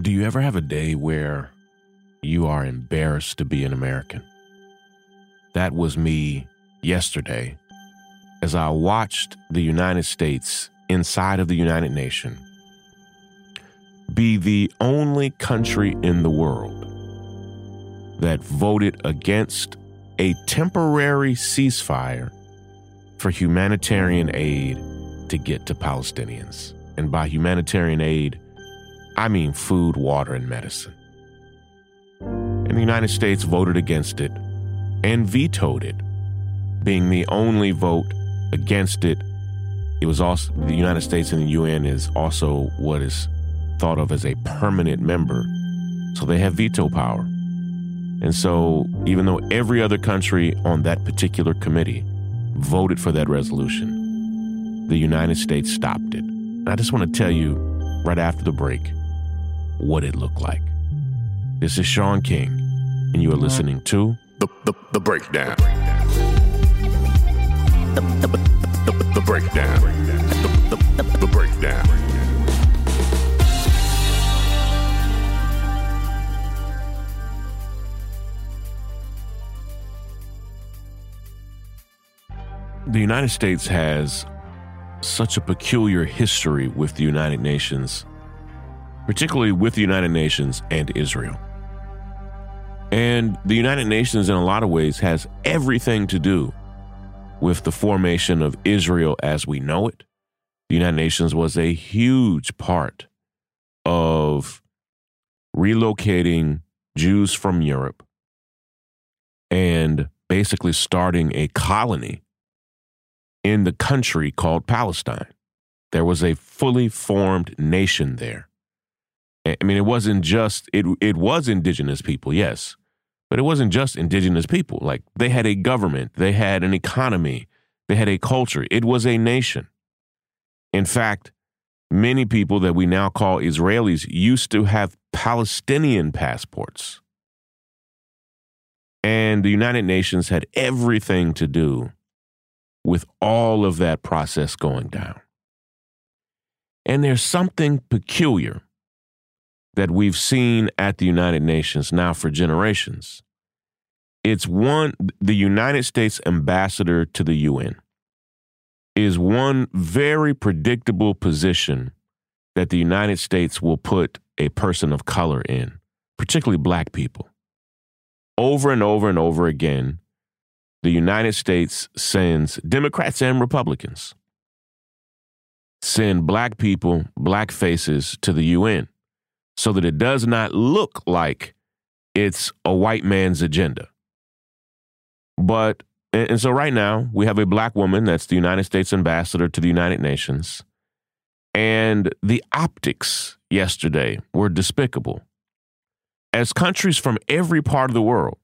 Do you ever have a day where you are embarrassed to be an American? That was me yesterday as I watched the United States inside of the United Nations be the only country in the world that voted against a temporary ceasefire for humanitarian aid to get to Palestinians. And by humanitarian aid, I mean food, water, and medicine. And the United States voted against it and vetoed it, being the only vote against it. It was also the United States and the UN is also what is thought of as a permanent member. So they have veto power. And so, even though every other country on that particular committee voted for that resolution, the United States stopped it. I just want to tell you right after the break what it looked like. This is Shaun King, and you are listening to The, the, the breakdown. The, the, the, the breakdown. The, the, the, the breakdown. The United States has such a peculiar history with the United Nations, particularly with the United Nations and Israel. And the United Nations, in a lot of ways, has everything to do with the formation of Israel as we know it. The United Nations was a huge part of relocating Jews from Europe and basically starting a colony in the country called Palestine. There was a fully formed nation there. I mean, it wasn't just it. It was indigenous people, yes, but it wasn't just indigenous people. Like they had a government, they had an economy, they had a culture. It was a nation. In fact, many people that we now call Israelis used to have Palestinian passports. And the United Nations had everything to do with all of that process going down. And there's something peculiar that we've seen at the United Nations now for generations. It's one, the United States ambassador to the UN is one very predictable position that the United States will put a person of color in, particularly black people. Over and over and over again, the United States sends Democrats and Republicans send black people, black faces to the UN so that it does not look like it's a white man's agenda. But, and, so right now, we have a black woman that's the United States ambassador to the United Nations. And the optics yesterday were despicable. As countries from every part of the world,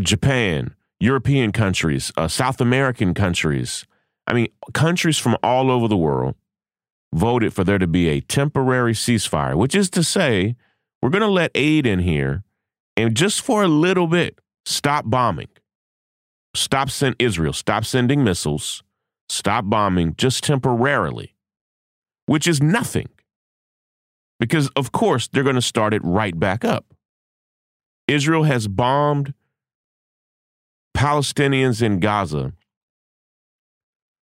Japan, European countries, uh, South American countries, I mean, countries from all over the world voted for there to be a temporary ceasefire, which is to say, we're going to let aid in here and just for a little bit, stop bombing. Stop send Israel, stop sending missiles, stop bombing just temporarily, which is nothing. Because of course they're going to start it right back up. Israel has bombed Palestinians in Gaza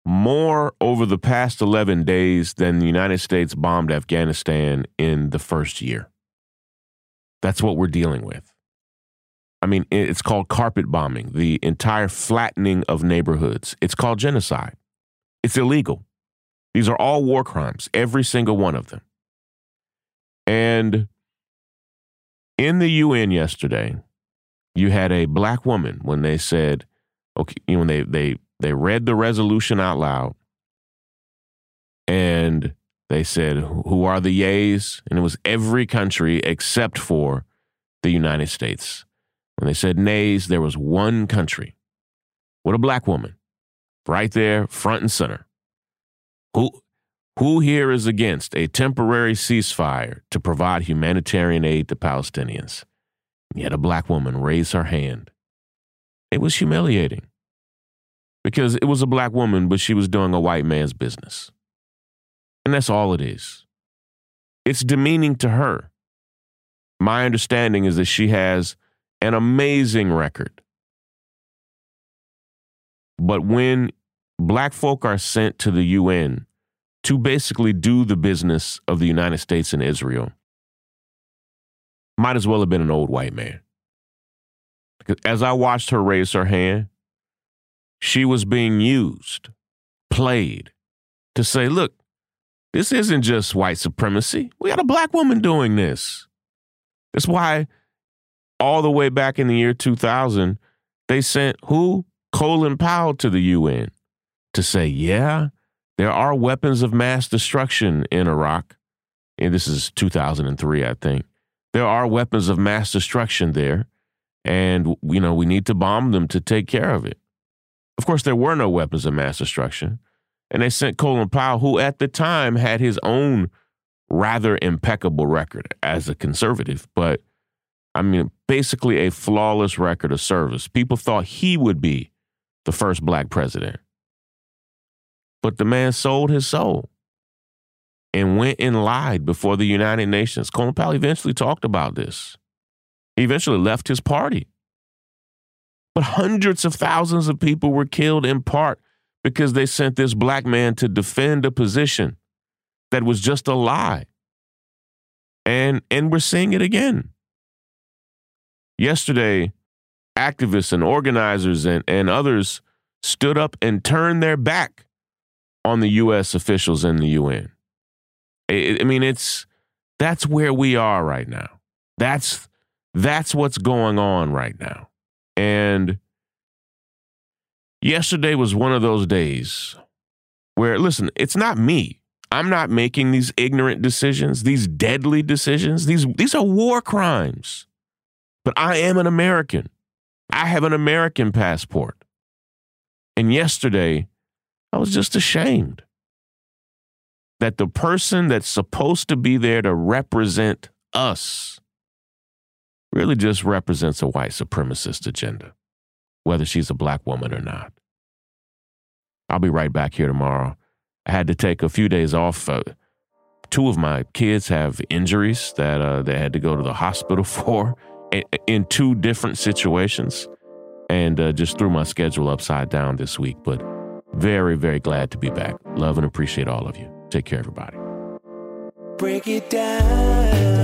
more over the past 11 days than the United States bombed Afghanistan in the first year. That's what we're dealing with. I mean, it's called carpet bombing, the entire flattening of neighborhoods. It's called genocide. It's illegal. These are all war crimes, every single one of them. And in the UN yesterday, you had a black woman when they said, okay, you know, when they they they read the resolution out loud, and they said, "Who are the yeas? And it was every country except for the United States. When they said nays, there was one country with a black woman, right there, front and center. Who who here is against a temporary ceasefire to provide humanitarian aid to Palestinians? Yet a black woman raised her hand. It was humiliating because it was a black woman, but she was doing a white man's business. And that's all it is. It's demeaning to her my understanding is that she has an amazing record. But when black folk are sent to the UN to basically do the business of the United States and Israel, might as well have been an old white man. As I watched her raise her hand, she was being used, played to say, look, this isn't just white supremacy. We got a black woman doing this. That's why all the way back in the year 2000, they sent who? Colin Powell to the UN to say, yeah, there are weapons of mass destruction in Iraq. And this is 2003, I think. There are weapons of mass destruction there. And, you know, we need to bomb them to take care of it. Of course, there were no weapons of mass destruction. And they sent Colin Powell, who at the time had his own rather impeccable record as a conservative, but I mean, basically a flawless record of service. People thought he would be the first black president. But the man sold his soul and went and lied before the United Nations. Colin Powell eventually talked about this. He eventually left his party. But hundreds of thousands of people were killed in part because they sent this black man to defend a position that was just a lie. And and we're seeing it again. Yesterday, activists and organizers and, and others stood up and turned their back on the US officials in the UN. I, I mean, it's that's where we are right now. That's that's what's going on right now. And yesterday was one of those days where, listen, it's not me. I'm not making these ignorant decisions, these deadly decisions. These, these are war crimes. But I am an American. I have an American passport. And yesterday, I was just ashamed that the person that's supposed to be there to represent us really just represents a white supremacist agenda, whether she's a black woman or not. I'll be right back here tomorrow. I had to take a few days off. Uh, two of my kids have injuries that uh, they had to go to the hospital for in two different situations and uh, just threw my schedule upside down this week. But very, very glad to be back. Love and appreciate all of you. Take care, everybody. Break it down.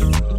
Momentum.